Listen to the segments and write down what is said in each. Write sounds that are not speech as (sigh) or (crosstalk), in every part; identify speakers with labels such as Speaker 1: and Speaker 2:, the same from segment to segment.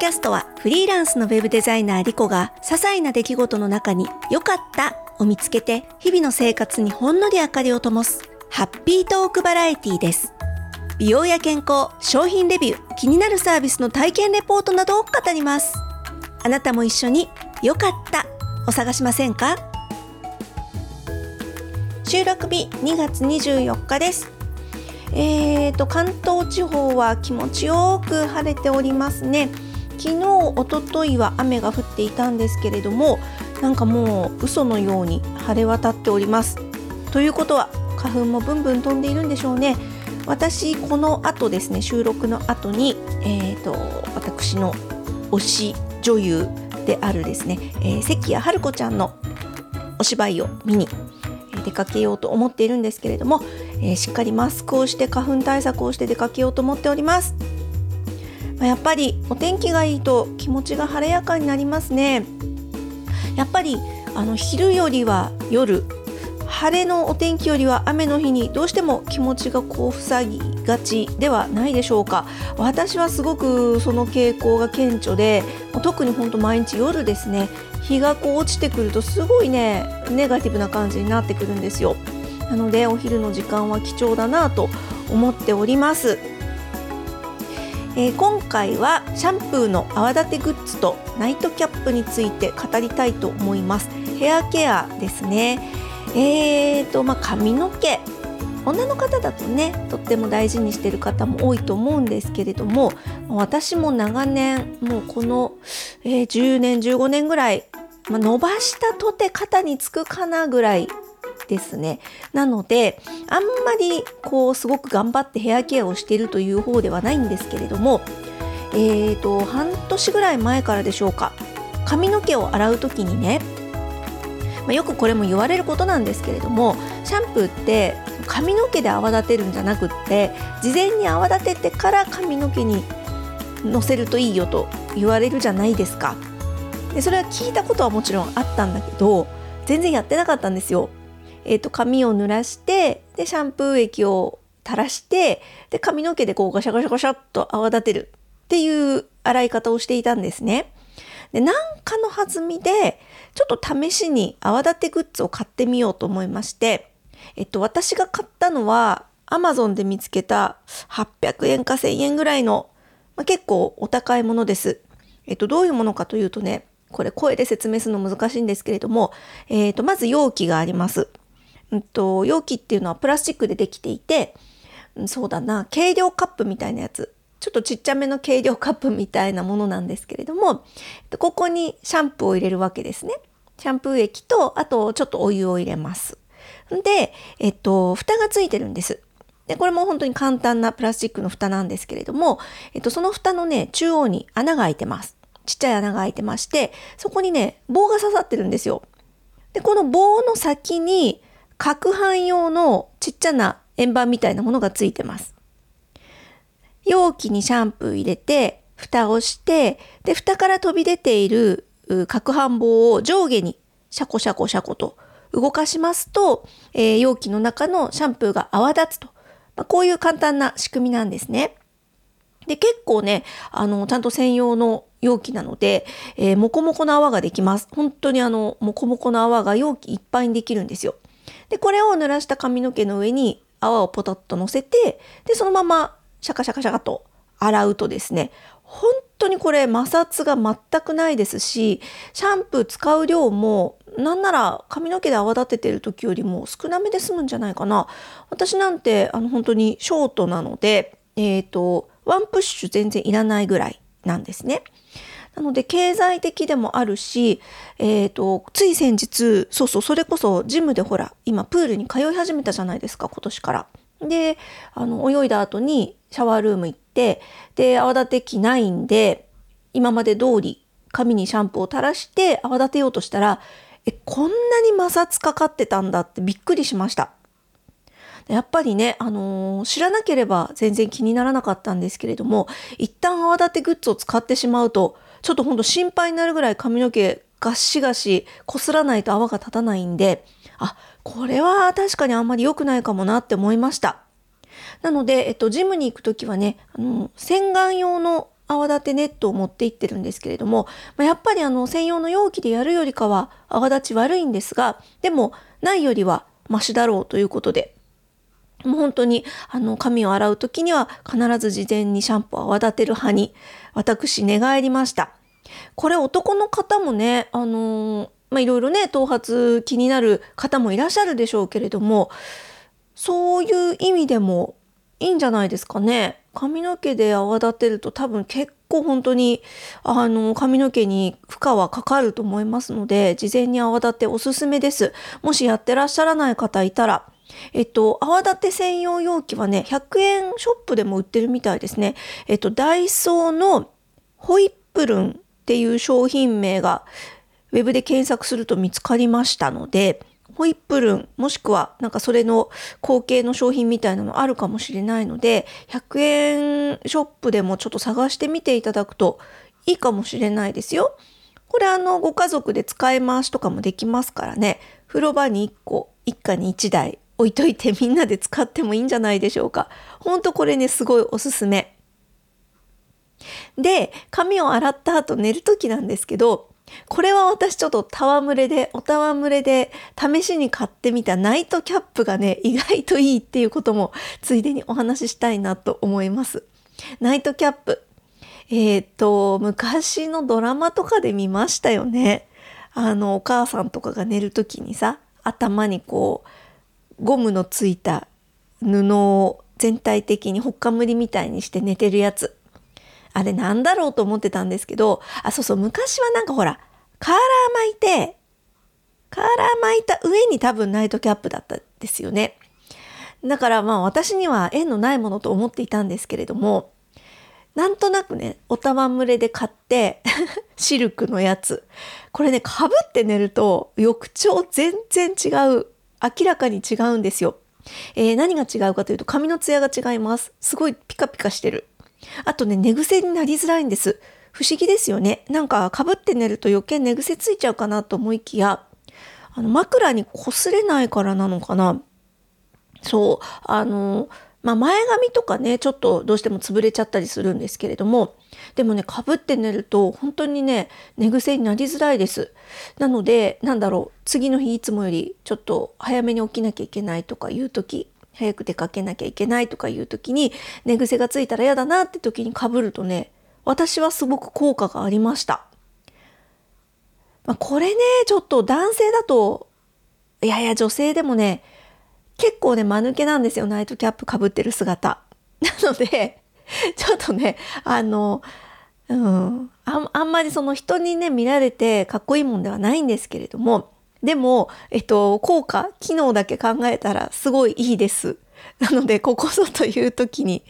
Speaker 1: キャストはフリーランスのウェブデザイナーリコが些細な出来事の中に良かったを見つけて日々の生活にほんのり明かりを灯すハッピートークバラエティです。美容や健康、商品レビュー、気になるサービスの体験レポートなどを語ります。あなたも一緒に良かったを探しませんか？収録日2月24日です。えーと、関東地方は気持ちよく晴れておりますね。昨日、おとといは雨が降っていたんですけれども、なんかもう嘘のように晴れ渡っております。ということは、花粉もブンブン飛んでいるんでしょうね。私、この後ですね、収録の後に、えーと、私の推し女優であるですね、えー、関谷春子ちゃんのお芝居を見に出かけようと思っているんですけれども、えー、しっかりマスクをして花粉対策をして出かけようと思っております、まあ、やっぱりお天気がいいと気持ちが晴れやかになりますね。やっぱりあの昼よりは夜晴れのお天気よりは雨の日にどうしても気持ちがこう塞ぎがちではないでしょうか。私はすごくその傾向が顕著で特に本当毎日夜ですね日がこう落ちてくるとすごいねネガティブな感じになってくるんですよ。なのでお昼の時間は貴重だなと思っております、えー、今回はシャンプーの泡立てグッズとナイトキャップについて語りたいと思います。ヘアケアですね。えーとまあ髪の毛。女の方だとねとっても大事にしてる方も多いと思うんですけれども私も長年もうこの、えー、10年15年ぐらい、まあ、伸ばしたとて肩につくかなぐらいですね。なので、あんまりこうすごく頑張ってヘアケアをしているという方ではないんですけれども、えーと、半年ぐらい前からでしょうか、髪の毛を洗う時にね、まあ、よくこれも言われることなんですけれども、シャンプーって髪の毛で泡立てるんじゃなくって、事前に泡立ててから髪の毛にのせるといいよと言われるじゃないですか。でそれは聞いたことはもちろんあったんだけど全然やってなかったんですよ。えーと、髪を濡らしてでシャンプー液を垂らしてで髪の毛でこうガシャガシャガシャっと泡立てるっていう洗い方をしていたんですね。でなんかの弾みでちょっと試しに泡立てグッズを買ってみようと思いまして、えっと、私が買ったのは Amazon で見つけた800円か1000円ぐらいの、まあ、結構お高いものです。えっと、どういうものかというとね、これ声で説明するの難しいんですけれども、えっと、まず容器があります。うんと、容器っていうのはプラスチックでできていて、うんそうだな、軽量カップみたいなやつ。ちょっとちっちゃめの軽量カップみたいなものなんですけれども、ここにシャンプーを入れるわけですね。シャンプー液と、あとちょっとお湯を入れます。で、えっと、蓋がついてるんです。で、これも本当に簡単なプラスチックの蓋なんですけれども、えっと、その蓋のね、中央に穴が開いてます。ちっちゃい穴が開いてまして、そこにね、棒が刺さってるんですよ。で、この棒の先に、攪拌用のちっちゃな円盤みたいなものがついてます。容器にシャンプー入れて、蓋をして、で、蓋から飛び出ている攪拌棒を上下にシャコシャコシャコと動かしますと、えー、容器の中のシャンプーが泡立つと。まあ、こういう簡単な仕組みなんですね。で、結構ね、あの、ちゃんと専用の容器なので、えー、もこもこの泡ができます。本当にあの、もこもこの泡が容器いっぱいにできるんですよ。で、これを濡らした髪の毛の上に泡をポトッと乗せて、で、そのままシャカシャカシャカと洗うとですね、本当にこれ摩擦が全くないですし、シャンプー使う量もなんなら髪の毛で泡立ててる時よりも少なめで済むんじゃないかな。私なんてあの本当にショートなので、えっ、ー、と、ワンプッシュ全然いらないぐらいなんですね。なので経済的でもあるし、えっ、ー、と、つい先日、そうそう、それこそジムでほら、今プールに通い始めたじゃないですか、今年から。で、あの、泳いだ後にシャワールーム行って、で、泡立て器ないんで、今まで通り髪にシャンプーを垂らして泡立てようとしたら、え、こんなに摩擦かかってたんだってびっくりしました。やっぱりね、あのー、知らなければ全然気にならなかったんですけれども、一旦泡立てグッズを使ってしまうと、ちょっとほんと心配になるぐらい髪の毛ガシガシ擦らないと泡が立たないんで、あ、これは確かにあんまり良くないかもなって思いました。なので、えっと、ジムに行くときはね、あの、洗顔用の泡立てネットを持って行ってるんですけれども、まあ、やっぱりあの専用の容器でやるよりかは泡立ち悪いんですが、でもないよりはマシだろうということで、もう本当にあの髪を洗う時には必ず事前にシャンプーを泡立てる派に私寝返りました。これ男の方もね、あのー、まあ、いろいろね、頭髪気になる方もいらっしゃるでしょうけれども、そういう意味でもいいんじゃないですかね。髪の毛で泡立てると多分結構本当にあの髪の毛に負荷はかかると思いますので事前に泡立ておすすめです。もしやってらっしゃらない方いたらえっと、泡立て専用容器はね、100円ショップでも売ってるみたいですね。えっと、ダイソーのホイップルンっていう商品名がウェブで検索すると見つかりましたので、ホイップルン、もしくはなんかそれの後継の商品みたいなのあるかもしれないので、100円ショップでもちょっと探してみていただくといいかもしれないですよ。これあの、ご家族で使い回しとかもできますからね、風呂場に1個、一家に1台置いといてみんなで使ってもいいんじゃないでしょうか。ほんとこれね、すごいおすすめ。で、髪を洗った後寝る時なんですけど、これは私ちょっと戯れで、お戯れで試しに買ってみたナイトキャップがね、意外といいっていうこともついでにお話ししたいなと思います。ナイトキャップ。えっ、ー、と、昔のドラマとかで見ましたよね。あの、お母さんとかが寝る時にさ、頭にこう、ゴムのついた布を全体的にほっかむりみたいにして寝てるやつ。あれなんだろうと思ってたんですけど、あ、そうそう、昔はなんかほら、カーラー巻いて、カーラー巻いた上に多分ナイトキャップだったですよね。だからまあ私には縁のないものと思っていたんですけれども、なんとなくね、おたまむれで買って (laughs) シルクのやつ。これね、かぶって寝ると浴長全然違う。明らかに違うんですよ。えー、何が違うかというと髪のツヤが違います。すごいピカピカしてる。あとね、寝癖になりづらいんです。不思議ですよね。なんかかぶって寝ると余計寝癖ついちゃうかなと思いきや、あの枕に擦れないからなのかな。そう、あの、まあ、前髪とかね、ちょっとどうしても潰れちゃったりするんですけれども、でもね、かぶって寝ると本当にね、寝癖になりづらいです。なので、なんだろう、次の日いつもよりちょっと早めに起きなきゃいけないとかいう時、早く出かけなきゃいけないとかいう時に寝癖がついたら嫌だなって時にかぶるとね私はすごく効果がありました。まあ、これねちょっと男性だといやいや女性でもね結構ね間抜けなんですよナイトキャップかぶってる姿。(laughs) なのでちょっとねあのうんああんまりその人にね見られてかっこいいもんではないんですけれどもでも、えっと、効果、機能だけ考えたらすごいいいです。なので、ここぞという時に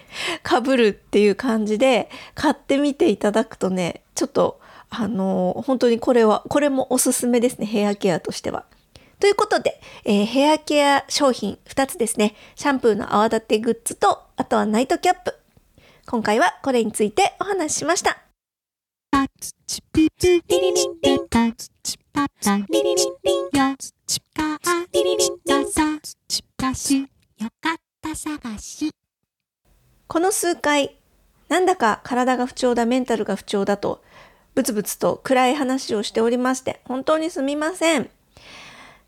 Speaker 1: 被るっていう感じで買ってみていただくとね、ちょっと、あの、本当にこれは、これもおすすめですね、ヘアケアとしては。ということで、えー、ヘアケア商品2つですね。シャンプーの泡立てグッズと、あとはナイトキャップ。今回はこれについてお話ししました。この数回なんだか体が不調だメンタルが不調だとブツブツと暗い話をしておりまして本当にすみません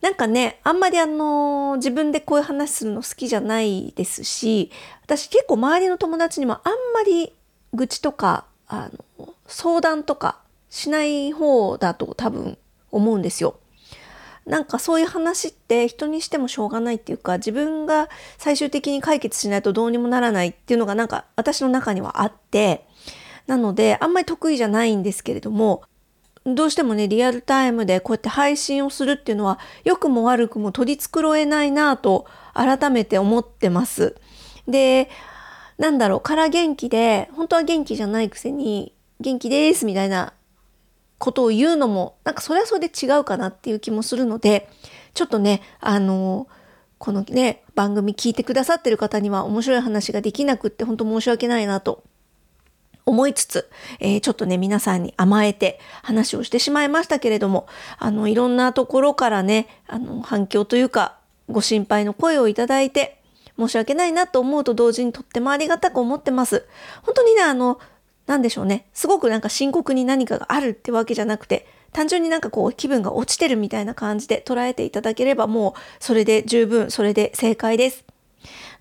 Speaker 1: なんかね、あんまりあの、自分でこういう話するの好きじゃないですし、私結構周りの友達にもあんまり愚痴とか、あの、相談とかしない方だと多分思うんですよ。なんかそういう話って人にしてもしょうがないっていうか自分が最終的に解決しないとどうにもならないっていうのがなんか私の中にはあってなのであんまり得意じゃないんですけれどもどうしてもねリアルタイムでこうやって配信をするっていうのは良くも悪くも取り繕えないなと改めて思ってます。でなんだろうから元気で本当は元気じゃないくせに元気ですみたいなことを言うのも、なんかそれはそれで違うかなっていう気もするので、ちょっとね、あの、このね、番組聞いてくださってる方には面白い話ができなくって本当申し訳ないなと思いつつ、えー、ちょっとね、皆さんに甘えて話をしてしまいましたけれども、あの、いろんなところからね、あの、反響というか、ご心配の声をいただいて、申し訳ないなと思うと同時にとってもありがたく思ってます。本当にね、あの、なんでしょうね。すごくなんか深刻に何かがあるってわけじゃなくて、単純になんかこう気分が落ちてるみたいな感じで捉えていただければもうそれで十分、それで正解です。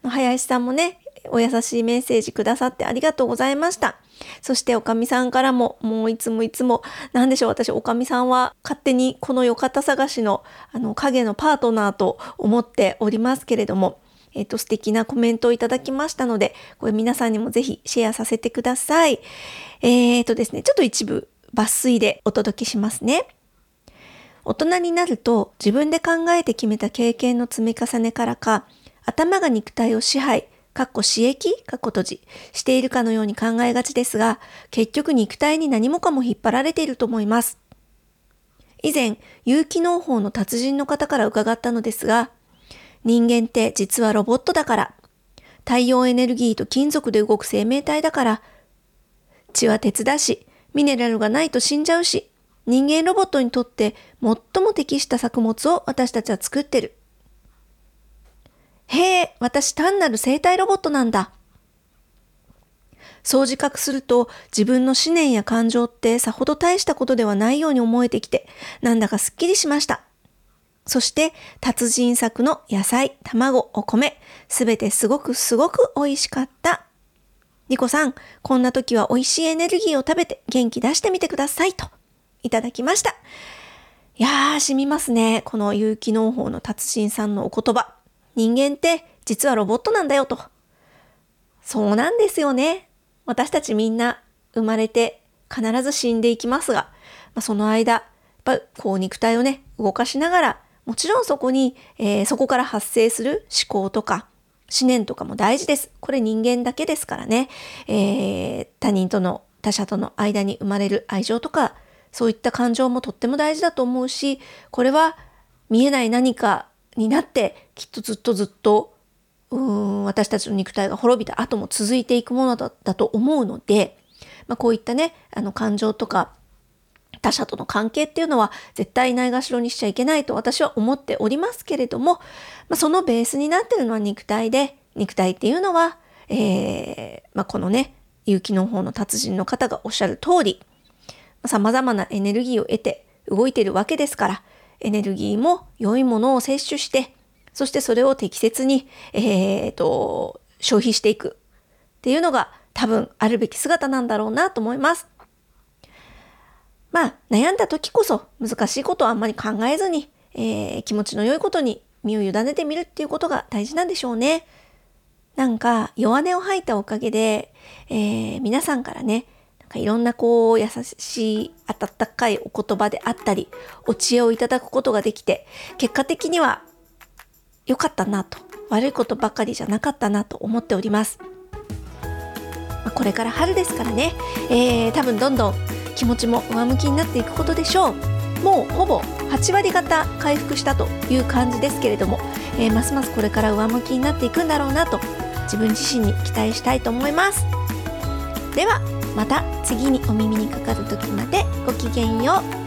Speaker 1: 林さんもね、お優しいメッセージくださってありがとうございました。そしておかみさんからも、もういつもいつも、なんでしょう、私、おかみさんは勝手にこのよかた探しの、あの、影のパートナーと思っておりますけれども、えっ、と、素敵なコメントをいただきましたので、これ皆さんにもぜひシェアさせてください。えっ、ー、とですね、ちょっと一部抜粋でお届けしますね。大人になると自分で考えて決めた経験の積み重ねからか、頭が肉体を支配、かっこ刺激？かっこ閉じ、しているかのように考えがちですが、結局肉体に何もかも引っ張られていると思います。以前、有機農法の達人の方から伺ったのですが、人間って実はロボットだから、太陽エネルギーと金属で動く生命体だから、血は鉄だし、ミネラルがないと死んじゃうし、人間ロボットにとって最も適した作物を私たちは作ってる。へえ、私単なる生体ロボットなんだ。そう自覚すると自分の思念や感情ってさほど大したことではないように思えてきて、なんだかすっきりしました。そして達人作の野菜、卵、お米、すべてすごくすごく美味しかった。リコさん、こんな時は美味しいエネルギーを食べて元気出してみてくださいといただきました。いやー、染みますね。この有機農法の達人さんのお言葉。人間って実はロボットなんだよと。そうなんですよね。私たちみんな生まれて必ず死んでいきますが、まあ、その間、やっぱこう肉体をね、動かしながら、もちろんそこに、えー、そこから発生する思考とか、思念とかも大事です。これ人間だけですからね。えー、他人との、他者との間に生まれる愛情とか、そういった感情もとっても大事だと思うし、これは見えない何かになってきっとずっとずっとうん私たちの肉体が滅びた後も続いていくものだと思うので、まあ、こういったねあの感情とか他者との関係っていうのは絶対ないがしろにしちゃいけないと私は思っておりますけれども、まあ、そのベースになってるのは肉体で肉体っていうのは、えーまあ、このね有機の方の達人の方がおっしゃる通り様々なエネルギーを得て動いてるわけですからエネルギーも良いものを摂取して、そしてそれを適切に、えー、と、消費していくっていうのが多分あるべき姿なんだろうなと思います。まあ、悩んだ時こそ難しいことはあんまり考えずに、えー、気持ちの良いことに身を委ねてみるっていうことが大事なんでしょうね。なんか弱音を吐いたおかげで、えー、皆さんからね、いろんなこう優しい温かいお言葉であったり、お知恵をいただくことができて、結果的には良かったなと、悪いことばかりじゃなかったなと思っております。これから春ですからね、えー、多分どんどん気持ちも上向きになっていくことでしょう。もうほぼ8割方回復したという感じですけれども、えー、ますますこれから上向きになっていくんだろうなと自分自身に期待したいと思います。ではまた次にお耳にかかる時までごきげんよう。